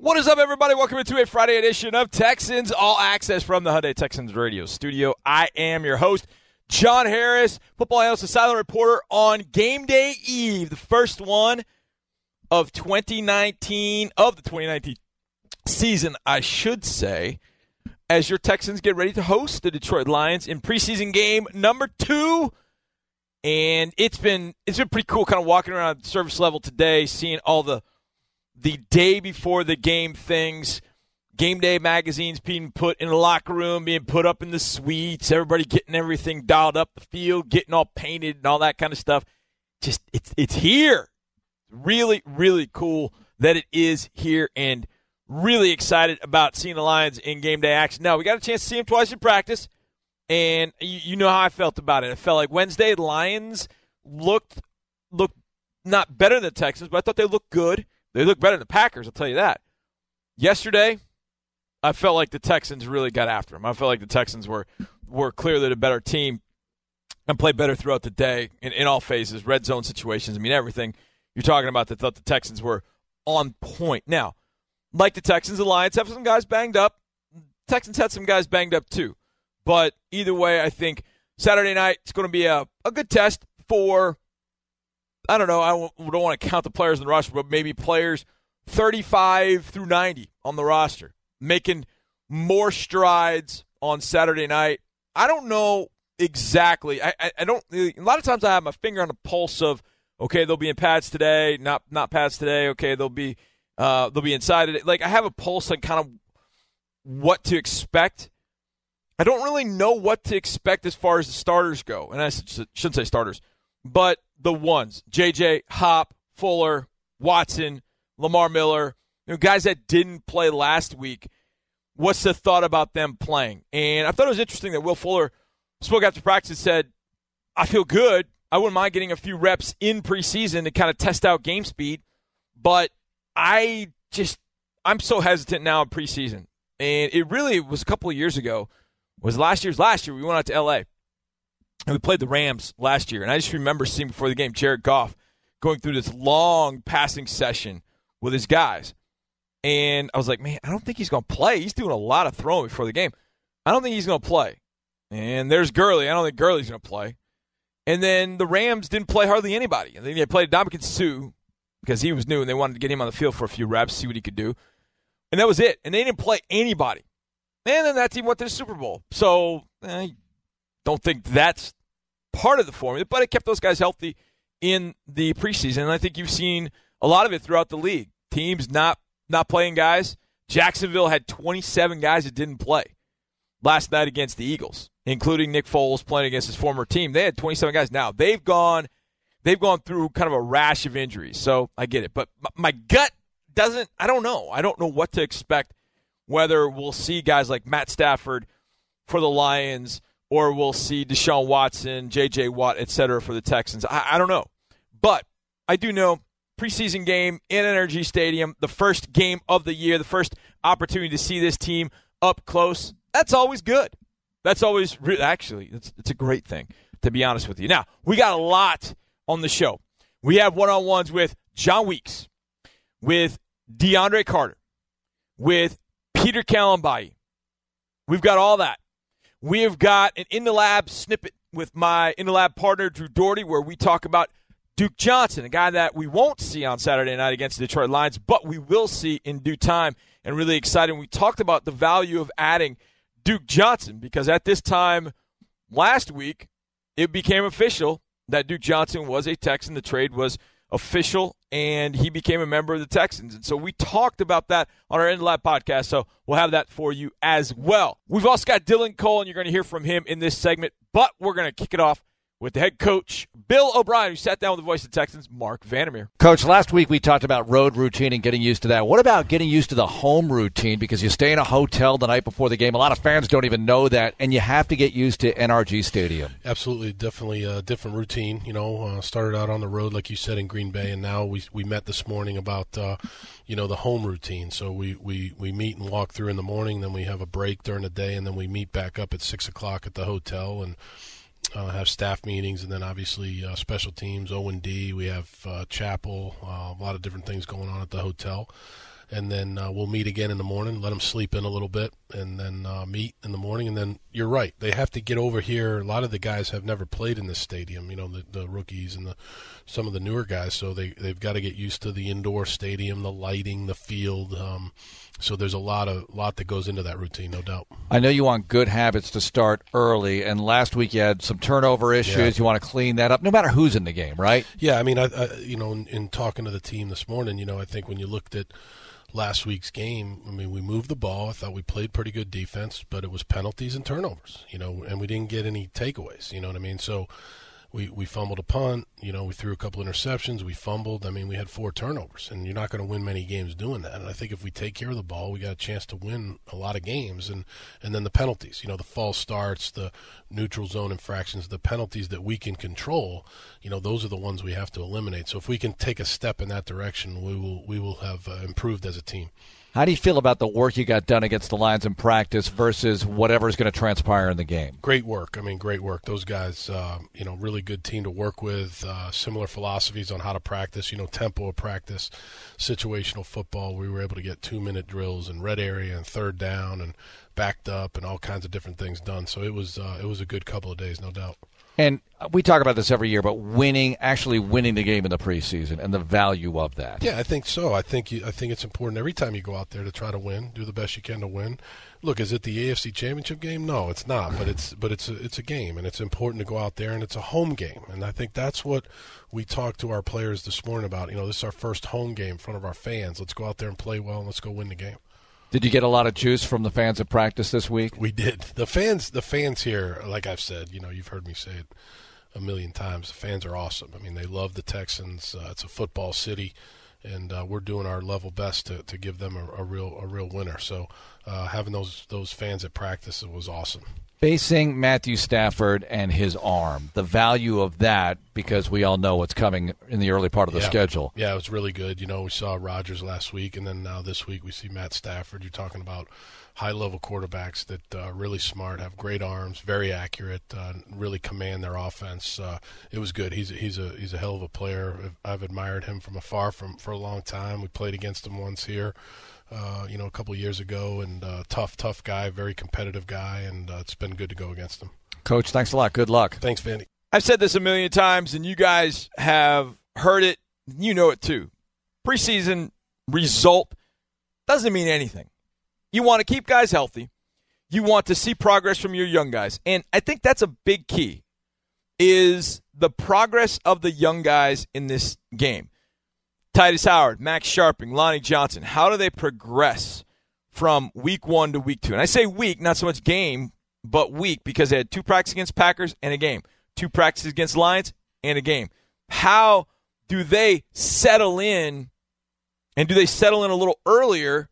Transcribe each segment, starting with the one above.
What is up, everybody? Welcome to a Friday edition of Texans All Access from the Hyundai Texans Radio Studio. I am your host, John Harris, football analyst and sideline reporter on Game Day Eve, the first one of 2019 of the 2019 season, I should say, as your Texans get ready to host the Detroit Lions in preseason game number two. And it's been it's been pretty cool, kind of walking around service level today, seeing all the the day before the game things. Game day magazines being put in the locker room, being put up in the suites, everybody getting everything dialed up the field, getting all painted and all that kind of stuff. Just it's it's here. Really, really cool that it is here and really excited about seeing the Lions in game day action. Now, we got a chance to see them twice in practice, and you, you know how I felt about it. I felt like Wednesday, Lions looked looked not better than the Texans, but I thought they looked good. They look better than the Packers, I'll tell you that. Yesterday, I felt like the Texans really got after them. I felt like the Texans were were clearly the better team and played better throughout the day in, in all phases, red zone situations. I mean, everything you're talking about. That thought the Texans were on point. Now, like the Texans, the Lions have some guys banged up. Texans had some guys banged up too. But either way, I think Saturday night it's going to be a, a good test for I don't know. I don't want to count the players in the roster, but maybe players 35 through 90 on the roster, making more strides on Saturday night. I don't know exactly. I, I, I, don't. A lot of times I have my finger on the pulse of okay, they'll be in pads today, not not pads today. Okay, they'll be uh, they'll be inside it. Like I have a pulse on kind of what to expect. I don't really know what to expect as far as the starters go, and I shouldn't say starters, but the ones JJ, Hop, Fuller, Watson, Lamar Miller, you know, guys that didn't play last week. What's the thought about them playing? And I thought it was interesting that Will Fuller spoke after practice and said, I feel good. I wouldn't mind getting a few reps in preseason to kind of test out game speed, but I just I'm so hesitant now in preseason. And it really was a couple of years ago. Was last year's last year we went out to LA and we played the Rams last year, and I just remember seeing before the game Jared Goff going through this long passing session with his guys. And I was like, man, I don't think he's going to play. He's doing a lot of throwing before the game. I don't think he's going to play. And there's Gurley. I don't think Gurley's going to play. And then the Rams didn't play hardly anybody. And then they played Ndamukong Suh because he was new and they wanted to get him on the field for a few reps, see what he could do. And that was it. And they didn't play anybody. And then that team went to the Super Bowl. So I don't think that's part of the formula, but it kept those guys healthy in the preseason. And I think you've seen a lot of it throughout the league. Teams not not playing guys. Jacksonville had 27 guys that didn't play last night against the Eagles, including Nick Foles playing against his former team. They had 27 guys. Now they've gone they've gone through kind of a rash of injuries. So I get it, but my gut doesn't. I don't know. I don't know what to expect. Whether we'll see guys like Matt Stafford for the Lions or we'll see Deshaun Watson, J.J. Watt, etc. for the Texans. I, I don't know, but I do know preseason game in NRG Stadium, the first game of the year, the first opportunity to see this team up close. That's always good. That's always re- actually it's, it's a great thing to be honest with you. Now we got a lot on the show. We have one on ones with John Weeks, with DeAndre Carter, with Peter Kalambayi. We've got all that. We have got an In the Lab snippet with my In the Lab partner, Drew Dougherty, where we talk about Duke Johnson, a guy that we won't see on Saturday night against the Detroit Lions, but we will see in due time. And really exciting. We talked about the value of adding Duke Johnson because at this time last week, it became official that Duke Johnson was a Texan. The trade was official and he became a member of the Texans. And so we talked about that on our End Lab podcast. So we'll have that for you as well. We've also got Dylan Cole, and you're going to hear from him in this segment, but we're going to kick it off with the head coach, Bill O'Brien, who sat down with the voice of the Texans, Marc Vandermeer. Coach, last week we talked about road routine and getting used to that. What about getting used to the home routine? Because you stay in a hotel the night before the game. A lot of fans don't even know that, and you have to get used to NRG Stadium. Absolutely, definitely a different routine. You know, uh, started out on the road, like you said, in Green Bay, and now we, we met this morning about, uh, you know, the home routine. So we, we, we meet and walk through in the morning, then we have a break during the day, and then we meet back up at 6 o'clock at the hotel. and uh, have staff meetings, and then obviously uh, special teams, O and D. We have uh, chapel, uh, a lot of different things going on at the hotel, and then uh, we'll meet again in the morning. Let them sleep in a little bit, and then uh, meet in the morning. And then you're right; they have to get over here. A lot of the guys have never played in this stadium. You know, the, the rookies and the some of the newer guys, so they they've got to get used to the indoor stadium, the lighting, the field. Um, so there's a lot of lot that goes into that routine, no doubt. I know you want good habits to start early, and last week you had some turnover issues. Yeah. You want to clean that up, no matter who's in the game, right? Yeah, I mean, I, I you know, in, in, talking to the team this morning, you know, I think when you looked at last week's game, I mean, we moved the ball. I thought we played pretty good defense, but it was penalties and turnovers, you know, and we didn't get any takeaways. You know what I mean? So we, we fumbled a punt. You know, we threw a couple interceptions. We fumbled. I mean, we had four turnovers, and you're not going to win many games doing that. And I think if we take care of the ball, we got a chance to win a lot of games. And and then the penalties, you know, the false starts, the neutral zone infractions, the penalties that we can control. You know, those are the ones we have to eliminate. So if we can take a step in that direction, we will we will have uh, improved as a team. How do you feel about the work you got done against the Lions in practice versus whatever is going to transpire in the game? Great work. I mean, great work. Those guys, uh, you know, really good team to work with. Uh, similar philosophies on how to practice. You know, tempo of practice, situational football. We were able to get two minute drills in red area and third down and backed up and all kinds of different things done. So it was uh, it was a good couple of days, no doubt. And we talk about this every year, but winning, actually winning the game in the preseason, and the value of that. Yeah, I think so. I think you, I think it's important every time you go out there to try to win, do the best you can to win. Look, is it the AFC Championship game? No, it's not. But it's but it's a, it's a game, and it's important to go out there, and it's a home game, and I think that's what we talked to our players this morning about. You know, this is our first home game in front of our fans. Let's go out there and play well, and let's go win the game. Did you get a lot of juice from the fans at practice this week? We did. The fans, the fans here, like I've said, you know, you've heard me say it a million times. The fans are awesome. I mean, they love the Texans. Uh, it's a football city, and uh, we're doing our level best to, to give them a, a real a real winner. So uh, having those those fans at practice was awesome. Facing Matthew Stafford and his arm, the value of that, because we all know what's coming in the early part of the yeah. schedule. Yeah, it was really good. You know, we saw Rodgers last week, and then now this week we see Matt Stafford. You're talking about high level quarterbacks that uh, really smart, have great arms, very accurate, uh, really command their offense. Uh, it was good. He's a, he's a he's a hell of a player. I've admired him from afar from for a long time. We played against him once here. Uh, you know, a couple years ago, and uh, tough, tough guy, very competitive guy, and uh, it's been good to go against him. Coach, thanks a lot. Good luck. Thanks, Vandy. I've said this a million times, and you guys have heard it. You know it too. Preseason result doesn't mean anything. You want to keep guys healthy. You want to see progress from your young guys. And I think that's a big key is the progress of the young guys in this game. Tytus Howard, Max Scharping, Lonnie Johnson, how do they progress from week one to week two? And I say week, not so much game, but week because they had two practices against Packers and a game, two practices against Lions and a game. How do they settle in and do they settle in a little earlier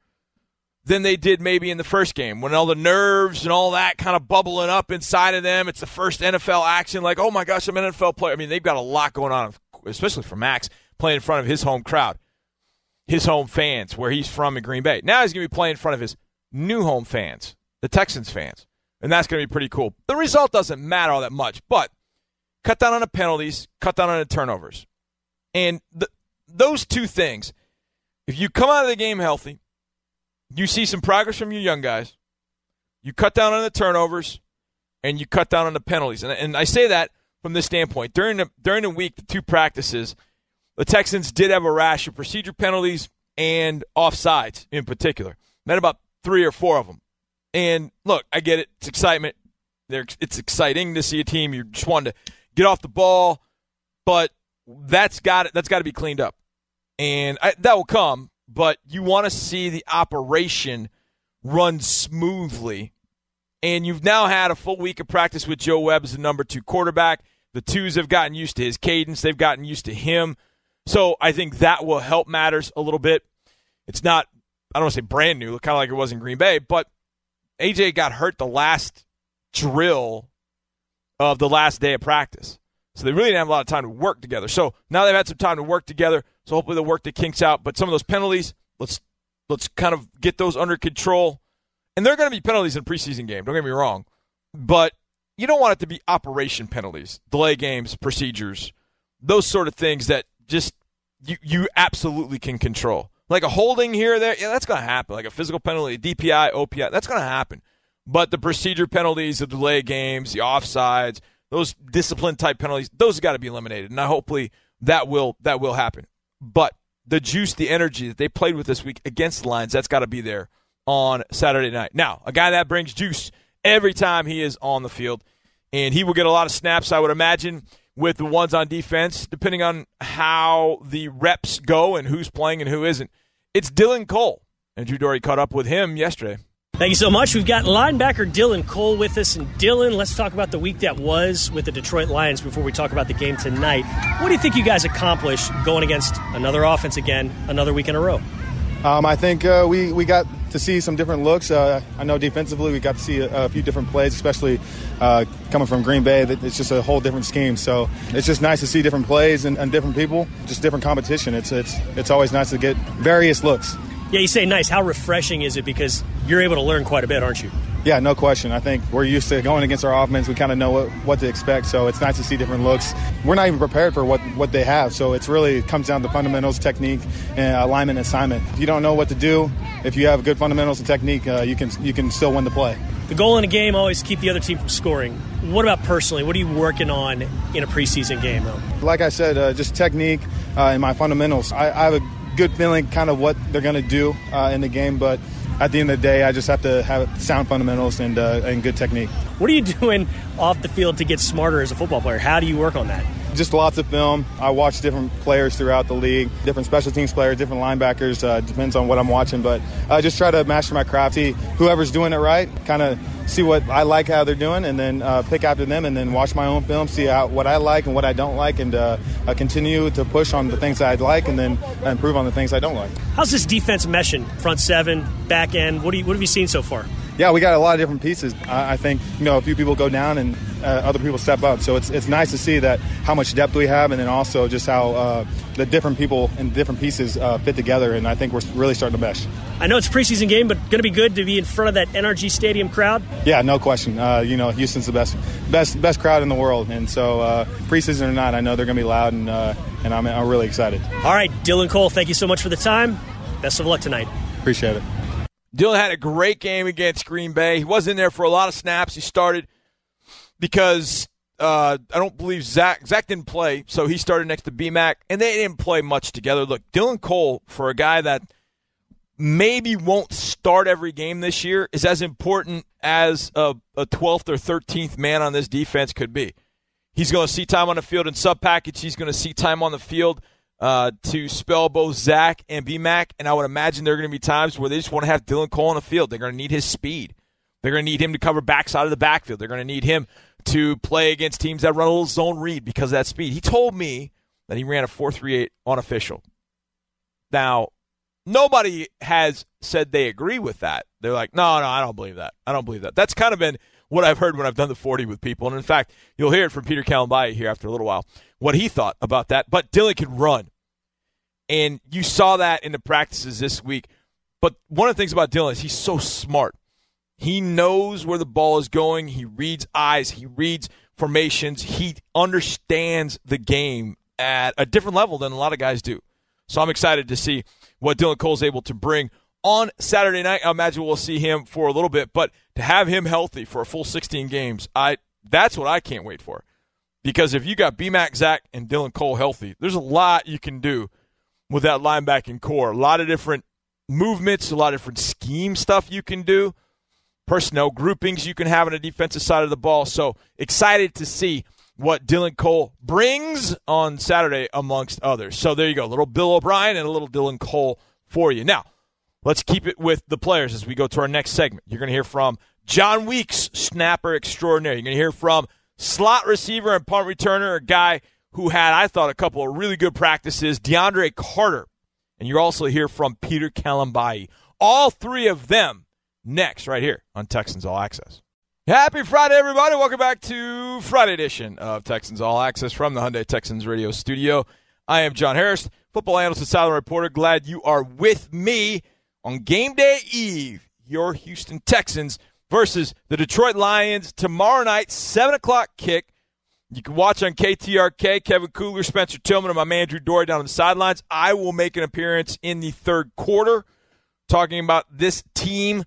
than they did maybe in the first game when all the nerves and all that kind of bubbling up inside of them. It's the first NFL action. Like, oh my gosh, I'm an NFL player. I mean, they've got a lot going on, especially for Max playing in front of his home crowd, his home fans, where he's from in Green Bay. Now he's going to be playing in front of his new home fans, the Texans fans. And that's going to be pretty cool. The result doesn't matter all that much, but cut down on the penalties, cut down on the turnovers. And the, those two things, if you come out of the game healthy, you see some progress from your young guys. You cut down on the turnovers, and you cut down on the penalties. And, and I say that from this standpoint. During the during the week, the two practices, the Texans did have a rash of procedure penalties and offsides in particular. Then about three or four of them. And look, I get it. It's excitement. it's exciting to see a team you just want to get off the ball, but that's got. That's got to be cleaned up, and I, that will come but you want to see the operation run smoothly. And you've now had a full week of practice with Joe Webb as the number two quarterback. The twos have gotten used to his cadence, they've gotten used to him. So I think that will help matters a little bit. It's not, I don't want to say brand new, kind of like it was in Green Bay, but AJ got hurt the last drill of the last day of practice. So they really didn't have a lot of time to work together. So now they've had some time to work together. So hopefully they'll work the kinks out. But some of those penalties, let's let's kind of get those under control. And there are going to be penalties in preseason game. Don't get me wrong, but you don't want it to be operation penalties, delay games, procedures, those sort of things that just you you absolutely can control. Like a holding here or there, yeah, that's going to happen. Like a physical penalty, DPI, OPI, that's going to happen. But the procedure penalties, the delay games, the offsides, those discipline type penalties, those got to be eliminated. And I hopefully that will that will happen. But the juice, the energy that they played with this week against the Lions, that's got to be there on Saturday night. Now, a guy that brings juice every time he is on the field, and he will get a lot of snaps, I would imagine, with the ones on defense, depending on how the reps go and who's playing and who isn't. It's Dylan Cole, and Drew Dougherty caught up with him yesterday. Thank you so much. We've got linebacker Dylan Cole with us. And Dylan, let's talk about the week that was with the Detroit Lions before we talk about the game tonight. What do you think you guys accomplished going against another offense again, another week in a row? Um, I think uh, we, we got to see some different looks. Uh, I know defensively we got to see a, a few different plays, especially uh, coming from Green Bay. It's just a whole different scheme. So it's just nice to see different plays and, and different people, just different competition. It's, it's, it's always nice to get various looks. Yeah, you say nice. How refreshing is it? Because you're able to learn quite a bit, aren't you? Yeah, no question. I think we're used to going against our offense. We kind of know what, what to expect, so it's nice to see different looks. We're not even prepared for what, what they have, so it's really it comes down to fundamentals, technique, and alignment, and assignment. If you don't know what to do, if you have good fundamentals and technique, uh, you can you can still win the play. The goal in a game always keep the other team from scoring. What about personally? What are you working on in a preseason game, though? Like I said, uh, just technique uh, and my fundamentals. I, I have a good feeling kind of what they're going to do uh, in the game, but at the end of the day, I just have to have sound fundamentals and, uh, and good technique. What are you doing off the field to get smarter as a football player? How do you work on that? Just lots of film. I watch different players throughout the league, different special teams players, different linebackers. Uh, depends on what I'm watching, but I just try to master my craft. See whoever's doing it right, kind of see what I like how they're doing, and then uh, pick after them, and then watch my own film, see how, what I like and what I don't like, and uh, continue to push on the things that I like, and then improve on the things I don't like. How's this defense meshing? Front seven, back end. What do you, what have you seen so far? Yeah, we got a lot of different pieces. I think you know a few people go down and uh, other people step up. So it's it's nice to see that how much depth we have, and then also just how uh, the different people and different pieces uh, fit together. And I think we're really starting to mesh. I know it's a preseason game, but going to be good to be in front of that NRG Stadium crowd. Yeah, no question. Uh, you know, Houston's the best best best crowd in the world, and so uh, preseason or not, I know they're going to be loud, and uh, and I'm I'm really excited. All right, Dylan Cole, thank you so much for the time. Best of luck tonight. Appreciate it. Dylan had a great game against Green Bay. He was in there for a lot of snaps. He started because uh, I don't believe Zach Zach didn't play, so he started next to BMAC, and they didn't play much together. Look, Dylan Cole for a guy that maybe won't start every game this year is as important as a, a 12th or 13th man on this defense could be. He's going to see time on the field in sub package. He's going to see time on the field uh, to spell both Zach and BMAC, and I would imagine there are going to be times where they just want to have Dylan Cole on the field. They're going to need his speed. They're going to need him to cover backside of the backfield. They're going to need him to play against teams that run a little zone read because of that speed. He told me that he ran a 4.38 unofficial. Now, nobody has said they agree with that. They're like, no, no, I don't believe that. I don't believe that. That's kind of been what I've heard when I've done the 40 with people. And in fact, you'll hear it from Peter Kalambayi here after a little while, what he thought about that. But Dylan can run. And you saw that in the practices this week. But one of the things about Dylan is he's so smart. He knows where the ball is going. He reads eyes. He reads formations. He understands the game at a different level than a lot of guys do. So I'm excited to see what Dylan Cole's able to bring on Saturday night. I imagine we'll see him for a little bit, but to have him healthy for a full 16 games, I that's what I can't wait for. Because if you got BMAC, Zach, and Dylan Cole healthy, there's a lot you can do with that linebacking core. A lot of different movements, a lot of different scheme stuff you can do personnel groupings you can have on the defensive side of the ball. So excited to see what Dylan Cole brings on Saturday, amongst others. So there you go, a little Bill O'Brien and a little Dylan Cole for you. Now, let's keep it with the players as we go to our next segment. You're going to hear from John Weeks, snapper extraordinary. You're going to hear from slot receiver and punt returner, a guy who had, I thought, a couple of really good practices, DeAndre Carter. And you're also hear from Peter Kalambayi. All three of them next, right here on Texans All Access. Happy Friday, everybody. Welcome back to Friday edition of Texans All Access from the Hyundai Texans radio studio. I am John Harris, football analyst and sideline reporter. Glad you are with me on game day eve. Your Houston Texans versus the Detroit Lions tomorrow night, 7 o'clock kick You can watch on KTRK, Kevin Kugler, Spencer Tillman, and my man Drew Dougherty down on the sidelines. I will make an appearance in the third quarter talking about this team.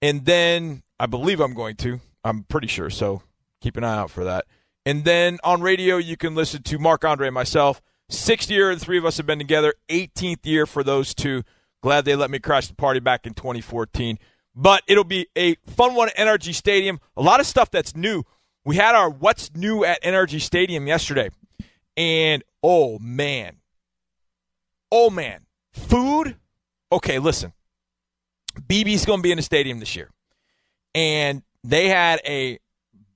And then I believe I'm going to. I'm pretty sure. So keep an eye out for that. And then on radio, you can listen to Mark Andre and myself. Sixth year the three of us have been together. 18th year for those two. Glad they let me crash the party back in 2014. But it'll be a fun one at NRG Stadium. A lot of stuff that's new. We had our What's New at NRG Stadium yesterday. And oh, man. Oh, man. Food? Okay, listen. BB's going to be in the stadium this year. And they had a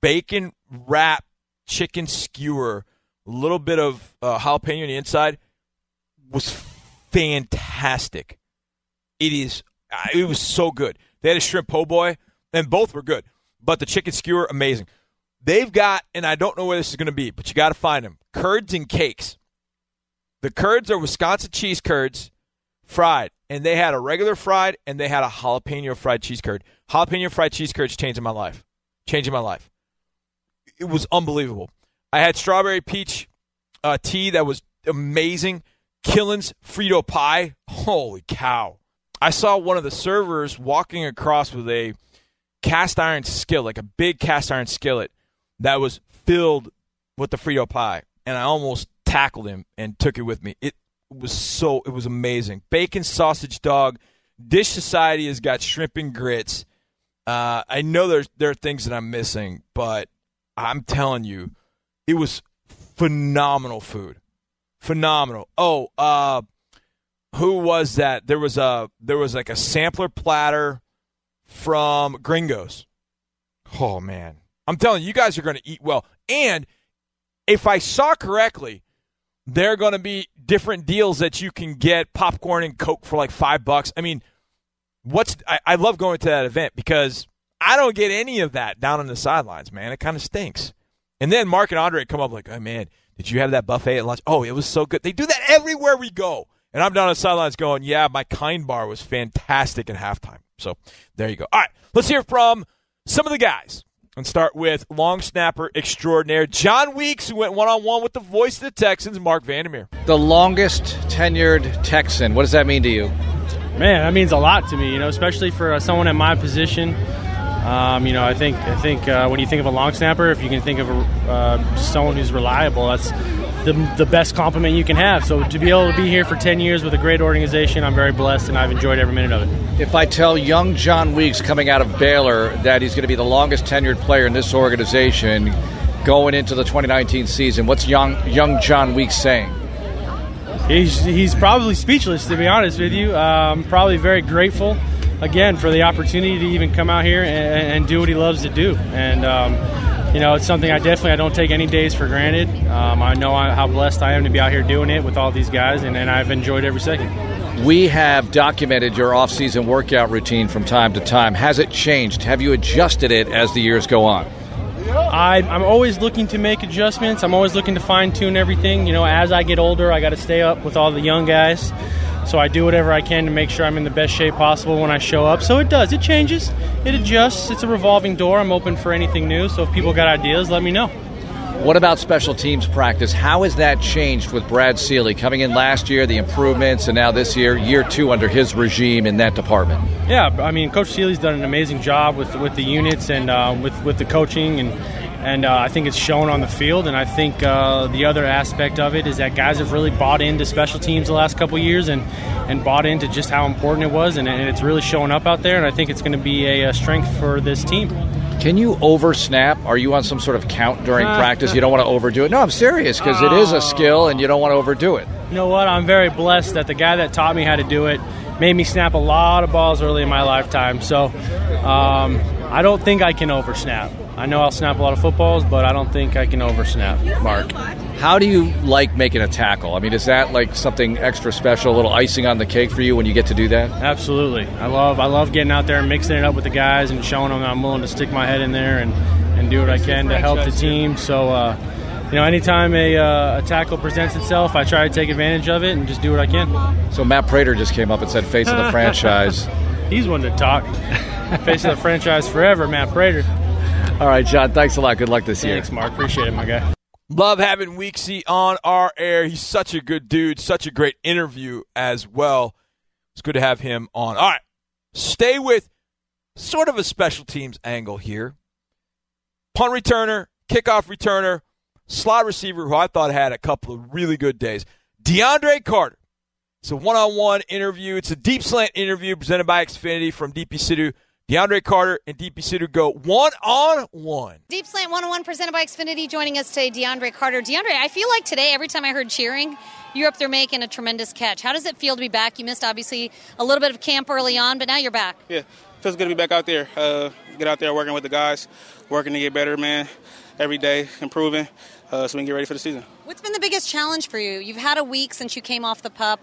bacon wrap chicken skewer, a little bit of uh, jalapeno on the inside, was fantastic. It is. uh, It was so good. They had a shrimp po' boy, and both were good. But the chicken skewer, amazing. They've got, and I don't know where this is going to be, but you got to find them. Curds and cakes. The curds are Wisconsin cheese curds, fried, and they had a regular fried and they had a jalapeno fried cheese curd. Jalapeno fried cheese curds changing my life, changing my life. It was unbelievable. I had strawberry peach uh, tea that was amazing. Killen's Frito pie. Holy cow! I saw one of the servers walking across with a cast iron skillet, like a big cast iron skillet that was filled with the Frito pie, and I almost tackled him and took it with me. It was so it was amazing. Bacon sausage dog. Dish Society has got shrimp and grits. Uh, I know there's there are things that I'm missing, but I'm telling you, it was phenomenal food. Phenomenal. Oh, uh, who was that? There was a there was like a sampler platter from Gringos. Oh man, I'm telling you, you guys are going to eat well. And if I saw correctly, there are going to be different deals that you can get popcorn and Coke for like five bucks. I mean, what's I, I love going to that event because I don't get any of that down on the sidelines, man. It kind of stinks. And then Mark and Andre come up like, oh man, did you have that buffet at lunch? Oh, it was so good. They do that everywhere we go. And I'm down on the sidelines going, yeah, my kind bar was fantastic at halftime. So there you go. All right, let's hear from some of the guys. And start with long snapper extraordinaire John Weeks, who went one on one with the voice of the Texans, Marc Vandermeer. The longest tenured Texan. What does that mean to you? Man, that means a lot to me. You know, especially for uh, someone in my position. Um, you know, I think I think uh, when you think of a long snapper, if you can think of a, uh, someone who's reliable, that's the, the best compliment you can have. So to be able to be here for 10 years with a great organization, I'm very blessed and I've enjoyed every minute of it. If I tell young John Weeks coming out of Baylor that he's going to be the longest tenured player in this organization going into the 2019 season, what's young young John Weeks saying? He's, he's probably speechless, to be honest with you. Um, probably very grateful, again, for the opportunity to even come out here and, and do what he loves to do. And, um, you know, it's something I definitely I don't take any days for granted. Um, I know how blessed I am to be out here doing it with all these guys, and, and I've enjoyed every second. We have documented your off-season workout routine from time to time. Has it changed? Have you adjusted it as the years go on? I, I'm always looking to make adjustments. I'm always looking to fine tune everything. You know, as I get older, I got to stay up with all the young guys. So I do whatever I can to make sure I'm in the best shape possible when I show up. So it does. It changes. It adjusts. It's a revolving door. I'm open for anything new. So if people got ideas, let me know. What about special teams practice? How has that changed with Brad Seely coming in last year, the improvements, and now this year, year two under his regime in that department? Yeah, I mean, Coach Seely's done an amazing job with with the units and uh, with with the coaching, and and uh, I think it's shown on the field. And I think uh, the other aspect of it is that guys have really bought into special teams the last couple years and and bought into just how important it was, and, and it's really showing up out there. And I think it's going to be a, a strength for this team. Can you over snap? Are you on some sort of count during practice? You don't want to overdo it. No, I'm serious because it is a skill and you don't want to overdo it. You know what? I'm very blessed that the guy that taught me how to do it made me snap a lot of balls early in my lifetime. So um, I don't think I can over snap. I know I'll snap a lot of footballs, but I don't think I can over snap, Mark. How do you like making a tackle? I mean, is that like something extra special, a little icing on the cake for you when you get to do that? Absolutely. I love I love getting out there and mixing it up with the guys and showing them I'm willing to stick my head in there and, and do what I can to help the team. So, uh, you know, anytime a, uh, a tackle presents itself, I try to take advantage of it and just do what I can. So Matt Prater just came up and said, "Face of the franchise." He's one to talk. Face of the franchise forever, Matt Prater. All right, John. Thanks a lot. Good luck this year. Thanks, Mark. Appreciate it, my guy. Love having Weeksy on our air. He's such a good dude, such a great interview as well. It's good to have him on. All right, stay with sort of a special teams angle here. Punt returner, kickoff returner, slot receiver who I thought had a couple of really good days. DeAndre Carter. It's a one on one interview. It's a deep slant interview presented by Xfinity from DP Sidhu. DeAndre Carter and DP Sidhu go one on one. Deep Slant 101 presented by Xfinity. Joining us today, DeAndre Carter. DeAndre, I feel like today, every time I heard cheering, you're up there making a tremendous catch. How does it feel to be back? You missed, obviously, a little bit of camp early on, but now you're back. Yeah, feels good to be back out there. Uh, get out there working with the guys, working to get better, man, every day, improving, uh, so we can get ready for the season. What's been the biggest challenge for you? You've had a week since you came off the pup.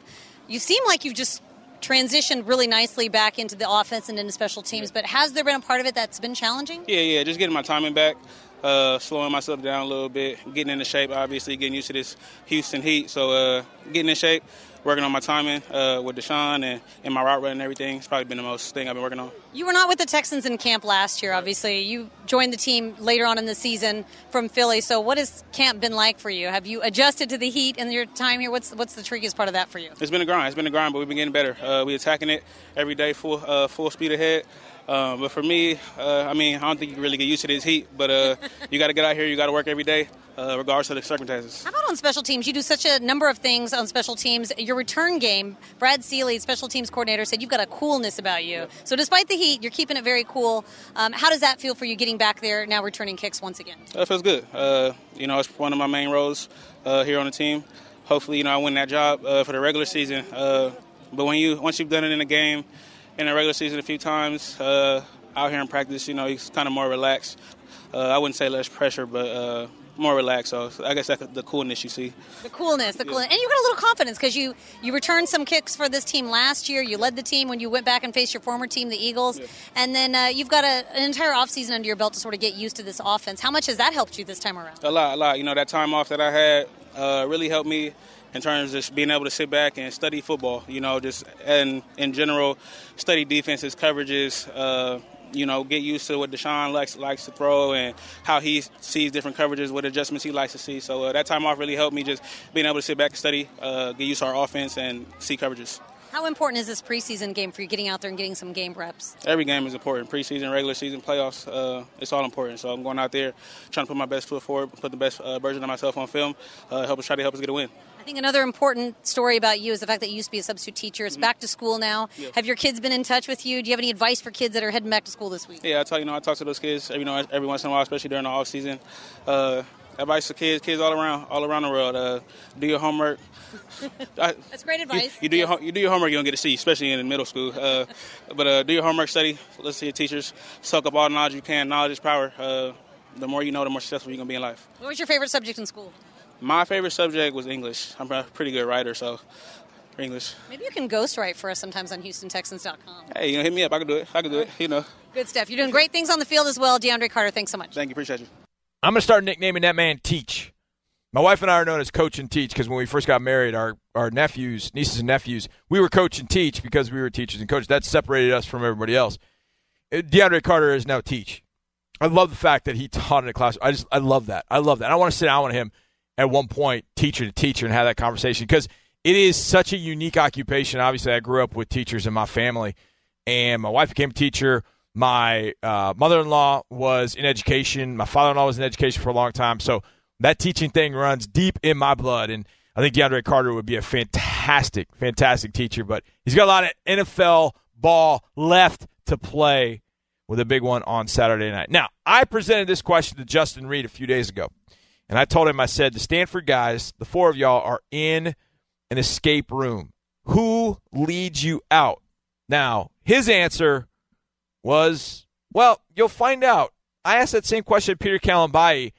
You seem like you've just transitioned really nicely back into the offense and into special teams. But has there been a part of it that's been challenging? Yeah, yeah, just getting my timing back, uh, slowing myself down a little bit, getting into shape. Obviously, getting used to this Houston heat, so uh, getting in shape. Working on my timing uh, with Deshaun and, and my route run and everything. It's probably been the most thing I've been working on. You were not with the Texans in camp last year, obviously. You joined the team later on in the season from Philly. So, what has camp been like for you? Have you adjusted to the heat in your time here? What's what's the trickiest part of that for you? It's been a grind. It's been a grind, but we've been getting better. Uh, we're attacking it every day, full uh, full speed ahead. Um, but for me, uh, I mean, I don't think you can really get used to this heat. But uh, you got to get out here. You got to work every day, uh, regardless of the circumstances. How about on special teams? You do such a number of things on special teams. Your return game, Brad Seely, special teams coordinator, said you've got a coolness about you. So despite the heat, you're keeping it very cool. Um, how does that feel for you getting back there now, returning kicks once again? That feels good. Uh, you know, it's one of my main roles uh, here on the team. Hopefully, you know, I win that job uh, for the regular season. but when you once you've done it in a game, in the regular season a few times out here in practice, you know, he's kind of more relaxed. Uh, I wouldn't say less pressure, but uh, more relaxed. So I guess that's the coolness you see. The coolness, the coolness, and you got a little confidence because you you returned some kicks for this team last year. You led the team when you went back and faced your former team, the Eagles, yeah. and then uh, you've got a, an entire offseason under your belt to sort of get used to this offense. How much has that helped you this time around? A lot, a lot. You know, that time off that I had uh, really helped me in terms of just being able to sit back and study football. You know, just and in general, study defenses, coverages. Uh, you know, get used to what Deshaun likes likes to throw and how he sees different coverages, what adjustments he likes to see. So uh, that time off really helped me just being able to sit back and study, uh, get used to our offense, and see coverages. How important is this preseason game for you getting out there and getting some game reps? Every game is important. Preseason, regular season, playoffs, uh, it's all important. So I'm going out there trying to put my best foot forward, put the best uh, version of myself on film, uh, help us try to help us get a win. I think another important story about you is the fact that you used to be a substitute teacher. It's mm-hmm. back to school now. Yeah. Have your kids been in touch with you? Do you have any advice for kids that are heading back to school this week? Yeah, I talk. You know, I talk to those kids every you know every once in a while, especially during the off season. Uh, advice to kids, kids all around, all around the world. Uh, do your homework. That's great advice. You, you do yes. your you do your homework, you don't get to a C, especially in middle school. Uh, but uh, do your homework, study, listen to your teachers, soak up all the knowledge you can. Knowledge is power. Uh, the more you know, the more successful you're gonna be in life. What was your favorite subject in school? My favorite subject was English. I'm a pretty good writer, so English. Maybe you can ghostwrite for us sometimes on HoustonTexans.com. Hey, you know, hit me up. I can do it. I can do it. You know. Good stuff. You're doing great things on the field as well, DeAndre Carter. Thanks so much. Thank you. Appreciate you. I'm gonna start nicknaming that man Teach. My wife and I are known as Coach and Teach because when we first got married, our our nephews, nieces and nephews, we were Coach and Teach because we were teachers and coaches. That separated us from everybody else. Uh, DeAndre Carter is now Teach. I love the fact that he taught in a class. I just I love that. I love that. I want to sit down with him at one point, teacher to teacher, and have that conversation because it is such a unique occupation. Obviously, I grew up with teachers in my family, and my wife became a teacher. My uh, mother in law was in education. My father in law was in education for a long time. So that teaching thing runs deep in my blood. And I think DeAndre Carter would be a fantastic, fantastic teacher. But he's got a lot of NFL ball left to play with a big one on Saturday night. Now, I presented this question to Justin Reid a few days ago. And I told him, I said, the Stanford guys, the four of y'all are in an escape room. Who leads you out? Now, his answer was, well, you'll find out. I asked that same question to Peter Kalambayi,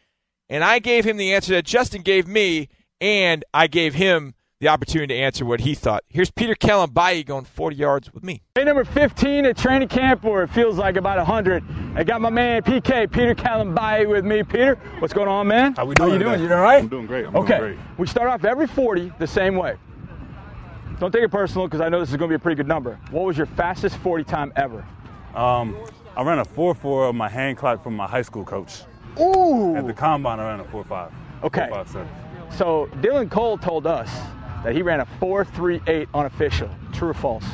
and I gave him the answer that Justin gave me, and I gave him the opportunity to answer what he thought. Here's Peter Kalambayi going 40 yards with me. Hey, number 15 at training camp, or it feels like about 100. I got my man PK, Peter Kalambayi with me. Peter, what's going on, man? How we doing? How you doing? You all right? I'm doing great. I'm okay. Doing great. We start off every 40 the same way. Don't take it personal because I know this is going to be a pretty good number. What was your fastest 40 time ever? Um, I ran a 4-4 on my hand clock from my high school coach. Ooh! At the combine, I ran a 4-5. Okay. Four, five, seven. So Dylan Cole told us that he ran a 4.38 unofficial. True or false?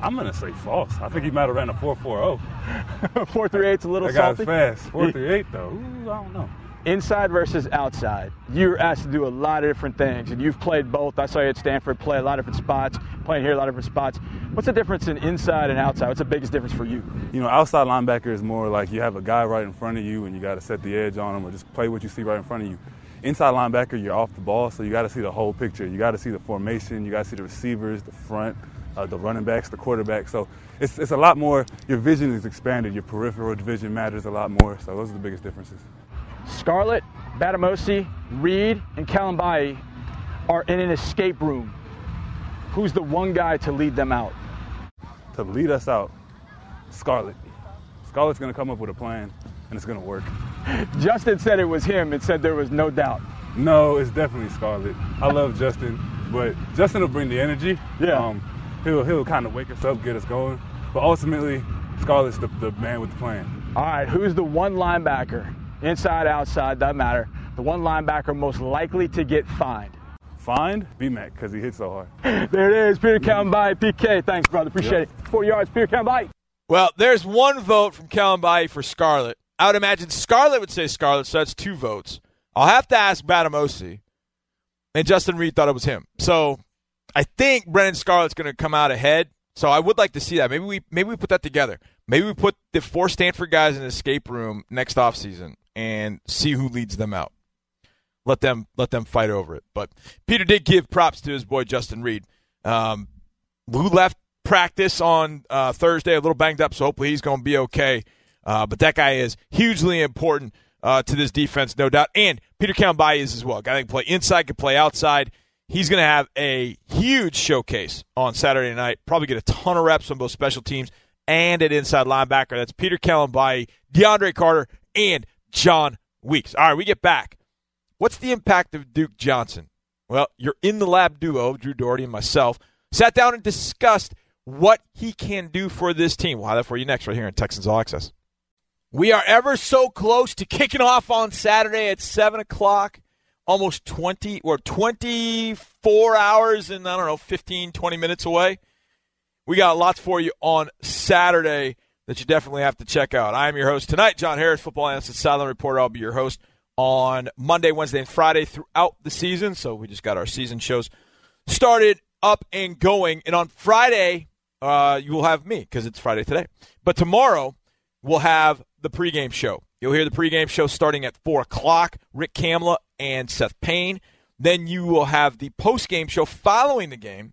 I'm gonna say false. I think he might have ran a 4.40. 4.38's a little That salty. fast. 4.38 though. Ooh, I don't know. Inside versus outside. You're asked to do a lot of different things, and you've played both. I saw you at Stanford play a lot of different spots, playing here a lot of different spots. What's the difference in inside and outside? What's the biggest difference for you? You know, outside linebacker is more like you have a guy right in front of you and you got to set the edge on him or just play what you see right in front of you. Inside linebacker, you're off the ball, so you got to see the whole picture. You got to see the formation, you got to see the receivers, the front, uh, the running backs, the quarterback. So it's, it's a lot more, your vision is expanded, your peripheral vision matters a lot more. So those are the biggest differences. Scarlett, Batamosi, Reid, and Kalambayi are in an escape room. Who's the one guy to lead them out? To lead us out, Scarlett. Scarlett's going to come up with a plan and it's going to work. Justin said it was him and said there was no doubt. No, it's definitely Scarlett. I love Justin, but Justin will bring the energy. Yeah. Um, he'll he'll kind of wake us up, get us going. But ultimately, Scarlett's the, the man with the plan. All right, who's the one linebacker, inside, outside, doesn't matter, the one linebacker most likely to get fined? Fined? B-Mac because he hits so hard. There it is, Peter Kalambayi, PK. Thanks, brother. Appreciate Yep. it. Four yards, Peter Kalambayi. Well, there's one vote from Kalambayi for Scarlett. I would imagine Scarlett would say Scarlett, so that's two votes. I'll have to ask Batamosi. And Justin Reid thought it was him. So I think Brennan Scarlett's going to come out ahead. So I would like to see that. Maybe we maybe we put that together. Maybe we put the four Stanford guys in an escape room next offseason and see who leads them out. Let them let them fight over it. But Peter did give props to his boy Justin Reid, um, who left practice on uh, Thursday a little banged up. So hopefully he's going to be okay. Uh, but that guy is hugely important uh, to this defense, no doubt. And Peter Kalambayi is as well. Guy that can play inside, can play outside. He's going to have a huge showcase on Saturday night. Probably get a ton of reps on both special teams and at inside linebacker. That's Peter Kalambai, DeAndre Carter, and John Weeks. All right, we get back. What's the impact of Duke Johnson? Well, you're in the lab duo, Drew Dougherty and myself, sat down and discussed what he can do for this team. We'll have that for you next, right here in Texans All Access. We are ever so close to kicking off on Saturday at 7 o'clock. Almost 20 or 24 hours and, I don't know, 15, 20 minutes away. We got lots for you on Saturday that you definitely have to check out. I am your host tonight, John Harris, football analyst and sideline reporter. I'll be your host on Monday, Wednesday, and Friday throughout the season. So we just got our season shows started up and going. And on Friday, uh, you will have me because it's Friday today. But tomorrow, we'll have the pregame show. You'll hear the pregame show starting at 4 o'clock. Rick Kamla and Seth Payne. Then you will have the postgame show following the game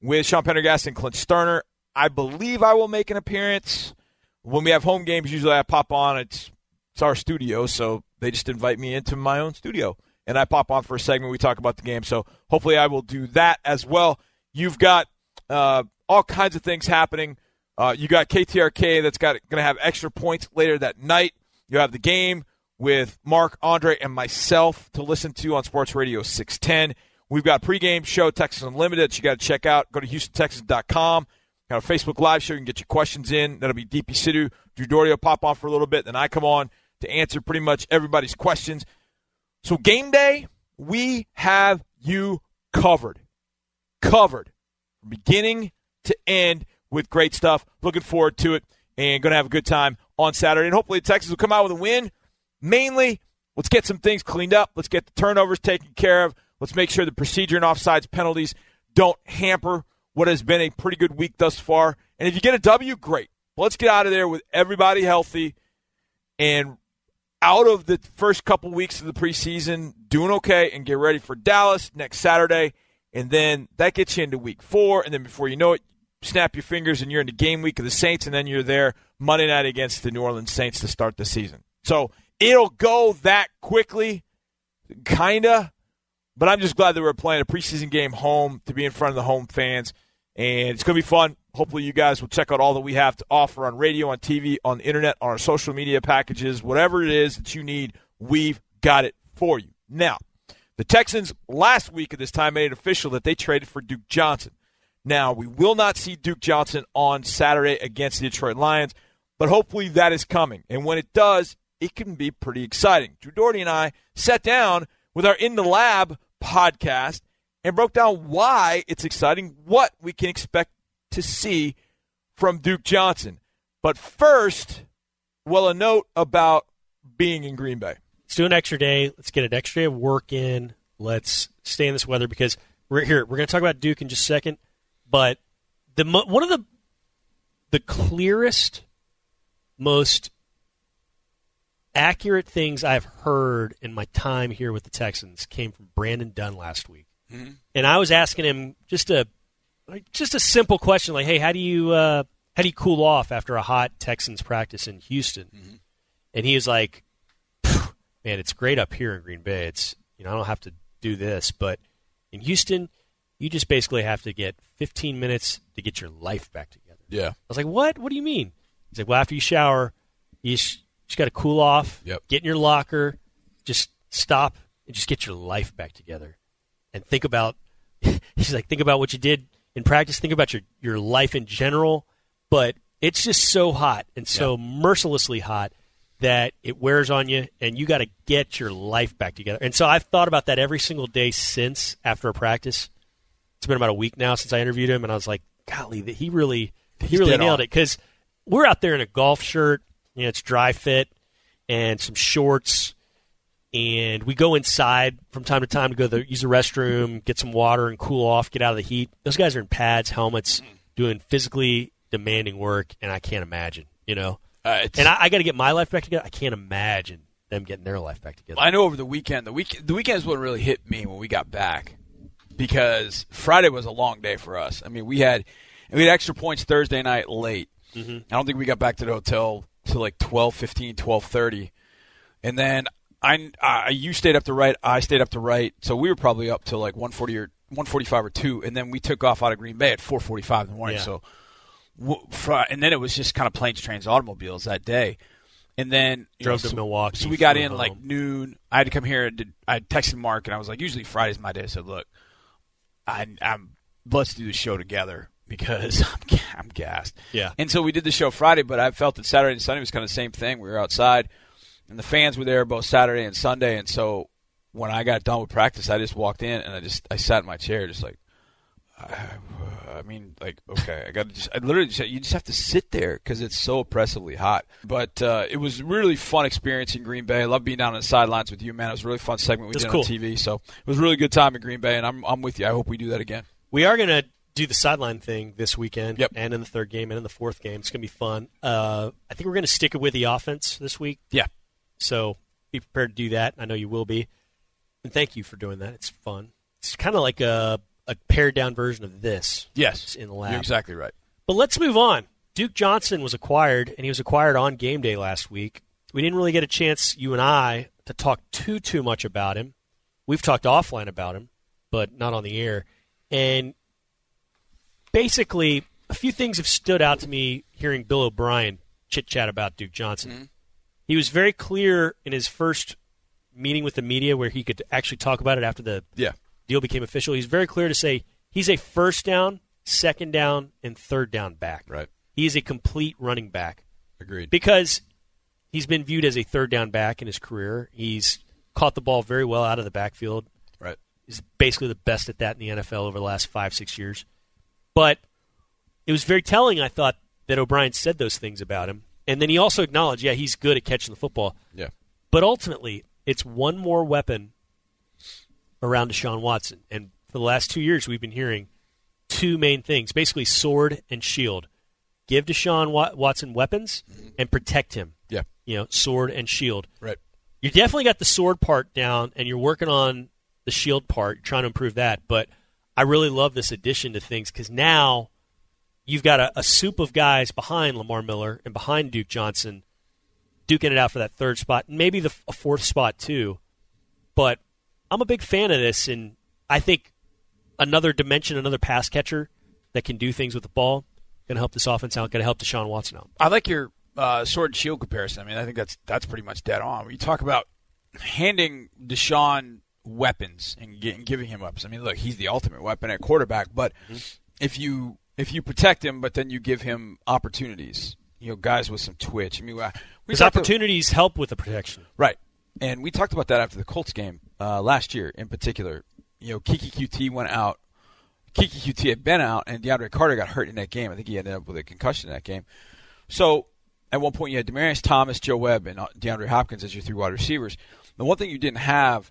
with Sean Pendergast and Clint Stoerner. I believe I will make an appearance. When we have home games, usually I pop on. It's it's our studio, so they just invite me into my own studio, and I pop on for a segment. We talk about the game, so hopefully I will do that as well. You've got uh, all kinds of things happening. Uh, you got KTRK that's got going to have extra points later that night. You have the game with Mark, Andre, and myself to listen to on Sports Radio 610. We've got a pregame show, Texans Unlimited, that you got to check out. Go to HoustonTexans.com. Got a Facebook Live show. You can get your questions in. That'll be DP Sidhu. Drew will pop on for a little bit. Then I come on to answer pretty much everybody's questions. So, game day, we have you covered. Covered. From beginning to end with great stuff. Looking forward to it and going to have a good time on Saturday. And hopefully, the Texans will come out with a win. Mainly, let's get some things cleaned up. Let's get the turnovers taken care of. Let's make sure the procedure and offsides penalties don't hamper what has been a pretty good week thus far. And if you get a W, great. Let's get out of there with everybody healthy and out of the first couple weeks of the preseason, doing okay, and get ready for Dallas next Saturday. And then that gets you into week four. And then before you know it, snap your fingers and you're in the game week of the Saints. And then you're there Monday night against the New Orleans Saints to start the season. So it'll go that quickly, kind of. But I'm just glad that we're playing a preseason game home to be in front of the home fans. And it's to be fun. Hopefully, you guys will check out all that we have to offer on radio, on TV, on the internet, on our social media packages, whatever it is that you need, we've got it for you. Now, the Texans last week at this time made it official that they traded for Duke Johnson. Now, we will not see Duke Johnson on Saturday against the Detroit Lions, but hopefully that is coming. And when it does, it can be pretty exciting. Drew Dougherty and I sat down with our In the Lab podcast and broke down why it's exciting, what we can expect to see from Duke Johnson. But first, well, a note about being in Green Bay. Let's do an extra day. Let's get an extra day of work in. Let's stay in this weather because we're here. We're going to talk about Duke in just a second. But the one of the the clearest, most accurate things I've heard in my time here with the Texans came from Brandon Dunn last week, mm-hmm. and I was asking him just a just a simple question like, "Hey, how do you uh, how do you cool off after a hot Texans practice in Houston?" Mm-hmm. And he was like, "Man, it's great up here in Green Bay. It's you know I don't have to do this, but in Houston, you just basically have to get 15 minutes to get your life back together." Yeah, I was like, "What? What do you mean?" He's like, "Well, after you shower, you." Sh- just got to cool off. Yep. Get in your locker. Just stop and just get your life back together, and think about. he's like, think about what you did in practice. Think about your your life in general. But it's just so hot and so mercilessly hot that it wears on you, and you got to get your life back together. And so I've thought about that every single day since after a practice. It's been about a week now since I interviewed him, and I was like, golly, he really he really nailed on. it because we're out there in a golf shirt you know, it's dry fit and some shorts. And we go inside from time to time to go to the, use the restroom, get some water, and cool off, get out of the heat. Those guys are in pads, helmets, doing physically demanding work, and I can't imagine, you know. Uh, and I, I got to get my life back together. I can't imagine them getting their life back together. I know over the weekend, the week the weekend is what really hit me when we got back because Friday was a long day for us. I mean, we had we had extra points Thursday night late. Mm-hmm. I don't think we got back to the hotel till like 12, 15, 12:30, and then I, I you stayed up to right, I stayed up to right, so we were probably up till like 140 or 145 or two, and then we took off out of Green Bay at 4:45 in the morning. Yeah. So, and then it was just kind of planes, trains, automobiles that day. And then drove know, to so, Milwaukee. So we got in home. like noon. I had to come here. And did, I texted Marc, and I was like, usually Friday's my day. I said, look, I, I'm let's do the show together because I'm, I'm gassed. Yeah. And so we did the show Friday, but I felt that Saturday and Sunday was kind of the same thing. We were outside, and the fans were there both Saturday and Sunday. And so when I got done with practice, I just walked in and I just I sat in my chair, just like, I, I mean, like okay, I got to just I literally just you just have to sit there because it's so oppressively hot. But uh, it was really fun experience in Green Bay. I love being down on the sidelines with you, man. It was a really fun segment we That's did cool. on TV. So it was a really good time in Green Bay, and I'm I'm with you. I hope we do that again. We are going to do the sideline thing this weekend yep. and in the third game and in the fourth game. It's going to be fun. Uh, I think we're going to stick it with the offense this week. Yeah. So be prepared to do that. I know you will be. And thank you for doing that. It's fun. It's kind of like a, a pared down version of this. Yes. In the lab. You're exactly right. But let's move on. Duke Johnson was acquired, and he was acquired on game day last week. We didn't really get a chance, you and I, to talk too, too much about him. We've talked offline about him, but not on the air. And basically, a few things have stood out to me hearing Bill O'Brien chit chat about Duke Johnson. Mm-hmm. He was very clear in his first meeting with the media where he could actually talk about it after the yeah. Deal became official. He's very clear to say he's a first down, second down, and third down back. Right. He is a complete running back. Agreed. Because he's been viewed as a third down back in his career. He's caught the ball very well out of the backfield. Right. He's basically the best at that in the NFL over the last five, six years. But it was very telling, I thought, that O'Brien said those things about him. And then he also acknowledged, yeah, he's good at catching the football. Yeah. But ultimately, it's one more weapon around Deshaun Watson. And for the last two years, we've been hearing two main things basically, sword and shield. Give Deshaun Watson weapons and protect him. Yeah. You know, sword and shield. Right. You definitely got the sword part down, and you're working on the shield part, trying to improve that. But I really love this addition to things because now you've got a, a, soup of guys behind Lamar Miller and behind Duke Johnson, duking it out for that third spot, maybe the a fourth spot too. But I'm a big fan of this, and I think another dimension, another pass catcher that can do things with the ball, going to help this offense out, going to help Deshaun Watson out. I like your uh, sword and shield comparison. I mean, I think that's that's pretty much dead on. When you talk about handing Deshaun weapons and, get, and giving him weapons. I mean, look, he's the ultimate weapon at quarterback. But mm-hmm. if you if you protect him, but then you give him opportunities, you know, guys with some twitch. I mean, we His opportunities to, help with the protection, right? And we talked about that after the Colts game. Uh, last year in particular. You know, Keke Coutee went out. Keke Coutee had been out, and DeAndre Carter got hurt in that game. I think he ended up with a concussion in that game. So at one point, you had Demaryius Thomas, Joe Webb, and uh, DeAndre Hopkins as your three wide receivers. The one thing you didn't have,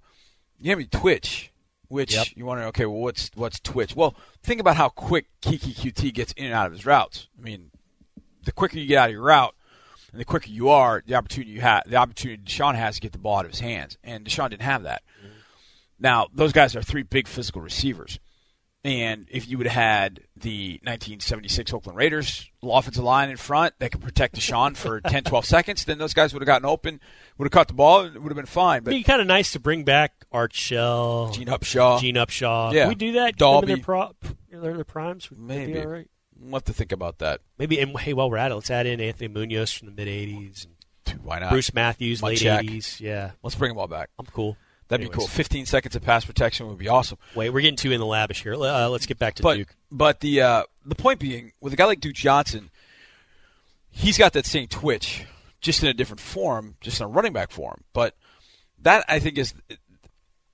you didn't have Twitch, which Yep. you wonder, okay, well, what's what's Twitch? Well, think about how quick Keke Coutee gets in and out of his routes. I mean, the quicker you get out of your route, and the quicker you are, the opportunity you have, the opportunity Deshaun has to get the ball out of his hands, and Deshaun didn't have that. Mm-hmm. Now, those guys are three big physical receivers. And if you would have had the 1976 Oakland Raiders offensive line in front that could protect Deshaun for 10, 12 seconds, then those guys would have gotten open, would have caught the ball, and it would have been fine. But It'd be kind of nice to bring back Art Shell, Gene Upshaw, Gene Upshaw. Yeah. Can we do that? Dalby. Their, pro- their, primes? Would that be Maybe. all right? We'll have to think about that. Maybe. And hey, while we're at it, let's add in Anthony Munoz from the mid '80s, Why not? Bruce Matthews, late Munchak. '80s. Yeah, Let's bring them all back. I'm cool. That'd Anyways. be cool. 15 seconds of pass protection would be awesome. Wait, we're getting too in the lavish here. Uh, let's get back to but Duke. but the uh, the point being, with a guy like Duke Johnson, he's got that same twitch, just in a different form, just in a running back form. But that I think is,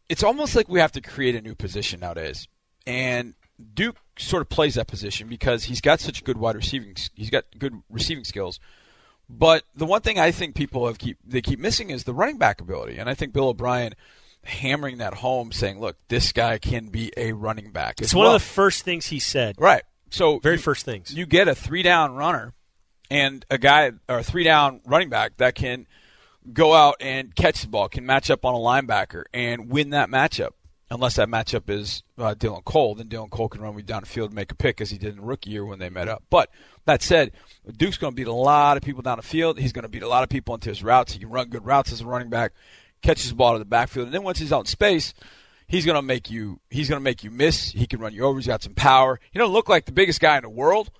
it's almost like we have to create a new position nowadays, and Duke sort of plays that position because he's got such good wide receiving, he's got good receiving skills. But the one thing I think people have keep they keep missing is the running back ability, and I think Bill O'Brien hammering that home, saying, "Look, this guy can be a running back." It's one well. of the first things he said. Right. So Very you- first things. You get a three down runner and a guy or a three down running back that can go out and catch the ball, can match up on a linebacker and win that matchup. Unless that matchup is uh, Dylan Cole, then Dylan Cole can run with down the field and make a pick as he did in rookie year when they met up. But that said, Duke's going to beat a lot of people down the field. He's going to beat a lot of people into his routes. He can run good routes as a running back, catches the ball to the backfield, and then once he's out in space, he's going to make you he's going to make you miss. He can run you over. He's got some power. He don't look like the biggest guy in the world,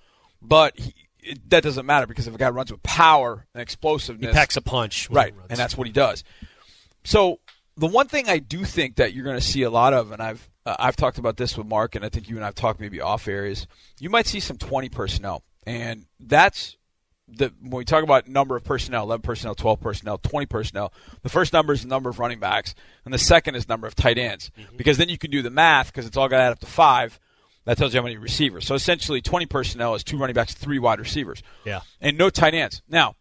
but he, it, that doesn't matter because if a guy runs with power and explosiveness, He packs a punch. right, and that's what he does. So the one thing I do think that you're going to see a lot of, and I've uh, I've talked about this with Marc, and I think you and I've talked maybe off air is you might see some 20 personnel, and that's the when we talk about number of personnel, 11 personnel, 12 personnel, 20 personnel. The first number is the number of running backs, and the second is number of tight ends, because then you can do the math because it's all got to add up to five. That tells you how many receivers. So essentially, 20 personnel is two running backs, three wide receivers, Yeah. and no tight ends. Now,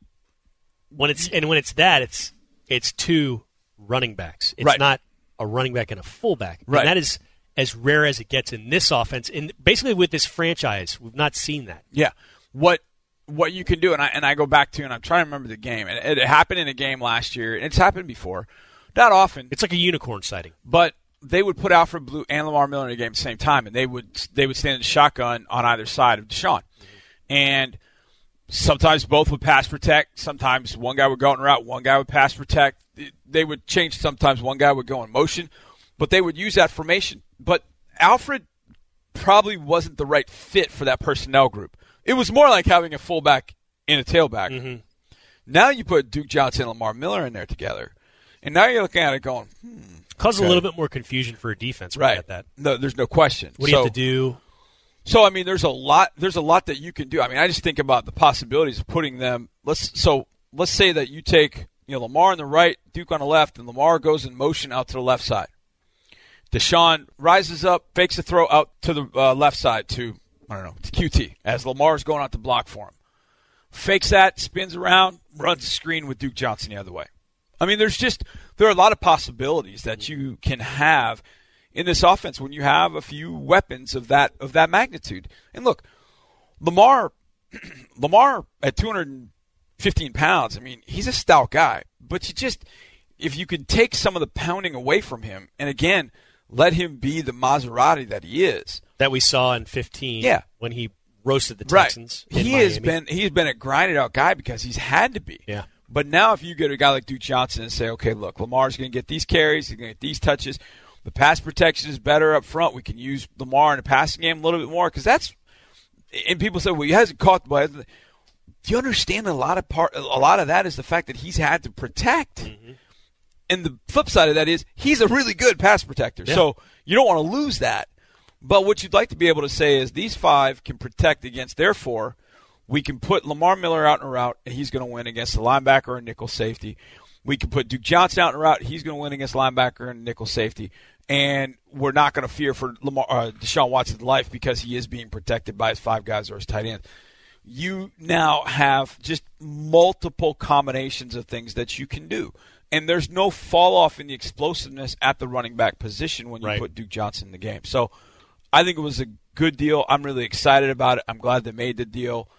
When it's and when it's that, it's it's two running backs. It's Right. not a running back and a fullback. Right. And that is as rare as it gets in this offense. And basically with this franchise, we've not seen that. Yeah. What what you can do, and I and I go back to, and I'm trying to remember the game, and it, it happened in a game last year, and it's happened before, not often, It's like a unicorn sighting. but they would put Alfred Blue and Lamar Miller in a game at the same time, and they would they would stand in the shotgun on either side of Deshaun, mm-hmm. and sometimes both would pass protect, sometimes one guy would go in route, one guy would pass protect. They would change. Sometimes one guy would go in motion, but they would use that formation. But Alfred probably wasn't the right fit for that personnel group. It was more like having a fullback and a tailback. Mm-hmm. Now you put Duke Johnson and Lamar Miller in there together, and now you're looking at it going, hmm, Causes Okay. a little bit more confusion for a defense. right? got that. No, there's no question. What do you have to do? So I mean, there's a lot. There's a lot that you can do. I mean, I just think about the possibilities of putting them. Let's so let's say that you take you know Lamar on the right, Duke on the left, and Lamar goes in motion out to the left side. Deshaun rises up, fakes a throw out to the uh, left side to I don't know to Coutee as Lamar's going out to block for him. Fakes that, spins around, runs the screen with Duke Johnson the other way. I mean, there's just there are a lot of possibilities that you can have in this offense when you have a few weapons of that of that magnitude. And look, Lamar, Lamar at 215 pounds. I mean, he's a stout guy, but you just if you could take some of the pounding away from him, and again let him be the Maserati that he is. That we saw in 15 Yeah. when he roasted the Texans. in He has been he's been a grinded out guy because he's had to be. Yeah. But now if you get a guy like Duke Johnson and say, okay, look, Lamar's going to get these carries, he's going to get these touches. The pass protection is better up front. We can use Lamar in the passing game a little bit more because that's. And people say, well, he hasn't caught the ball. Do you understand a lot of part? A lot of that is the fact that he's had to protect. Mm-hmm. And the flip side of that is he's a really good pass protector. So you don't want to lose that. But what you'd like to be able to say is these five can protect against their four. We can put Lamar Miller out in a route, and he's going to win against the linebacker and nickel safety. We can put Duke Johnson out in a route. He's going to win against linebacker and nickel safety. And we're not going to fear for Lamar, uh, Deshaun Watson's life because he is being protected by his five guys or his tight ends. You now have just multiple combinations of things that you can do. And there's no fall off in the explosiveness at the running back position when you Right. put Duke Johnson in the game. So I think it was a good deal. I'm really excited about it. I'm glad they made the deal.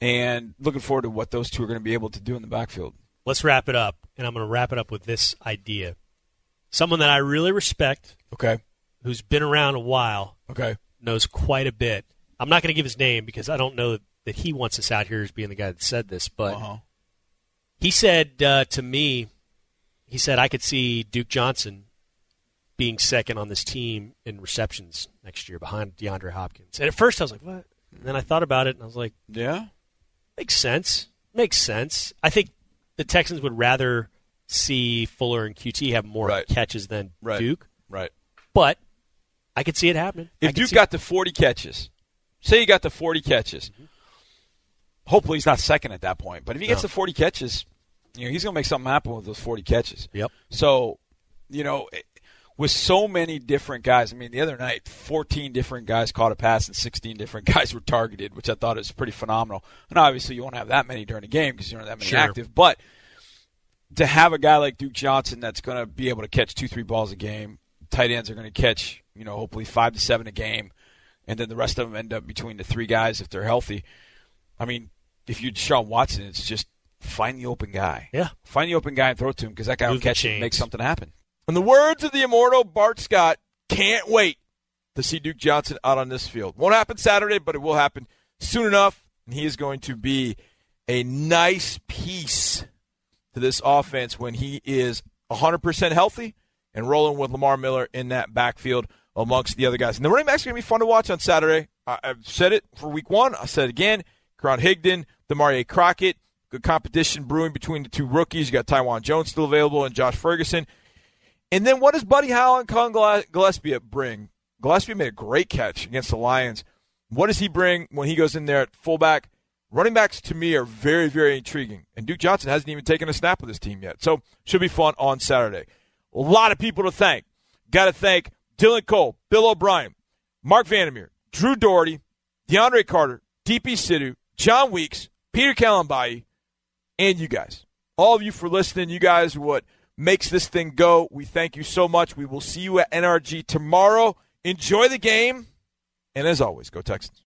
And looking forward to what those two are going to be able to do in the backfield. Let's wrap it up, and I'm going to wrap it up with this idea. Someone that I really respect, Okay. who's been around a while, Okay. knows quite a bit. I'm not going to give his name because I don't know that he wants us out here as being the guy that said this, but Uh-huh. he said uh, to me, he said I could see Duke Johnson being second on this team in receptions next year behind DeAndre Hopkins. And at first I was like, what? And then I thought about it and I was like, Yeah. makes sense. Makes sense. I think the Texans would rather see Fuller and Coutee have more Right. catches than Right. Duke, Right. but I could see it happening. If Duke got to 40 catches, say he got to 40 catches, hopefully he's not second at that point. But if he gets No. to 40 catches, you know, he's going to make something happen with those 40 catches. Yep. So, you know, with so many different guys, I mean, the other night, 14 different guys caught a pass and 16 different guys were targeted, which I thought was pretty phenomenal. And obviously, you won't have that many during a game because you don't have that many Sure. active. But to have a guy like Duke Johnson that's going to be able to catch two, three balls a game, tight ends are going to catch, you know, hopefully five to seven a game, and then the rest of them end up between the three guys if they're healthy. I mean, if you're Deshaun Watson, it's just find the open guy. Yeah. Find the open guy and throw it to him because that guy will Move the catch it and chains. make something happen. In the words of the immortal Bart Scott, can't wait to see Duke Johnson out on this field. Won't happen Saturday, but it will happen soon enough. And he is going to be a nice piece to this offense when he is 100% healthy and rolling with Lamar Miller in that backfield amongst the other guys. And the running backs are going to be fun to watch on Saturday. I, I've said it for week one. I said it again. Karan Higdon, Damarea Crockett. Good competition brewing between the two rookies. You got Taiwan Jones still available and Josh Ferguson. And then what does Buddy Howell and Cullen Gille- Gillaspia bring? Gillaspia made a great catch against the Lions. What does he bring when he goes in there at fullback? Running backs to me are very, very intriguing. And Duke Johnson hasn't even taken a snap with his team yet. So should be fun on Saturday. A lot of people to thank. Got to thank Dylan Cole, Bill O'Brien, Marc Vandermeer, Drew Dougherty, DeAndre Carter, DP Sidhu, John Weeks, Peter Kalambayi, and you guys. All of you for listening. You guys what makes this thing go. We thank you so much. We will see you at NRG tomorrow. Enjoy the game. And as always, go Texans.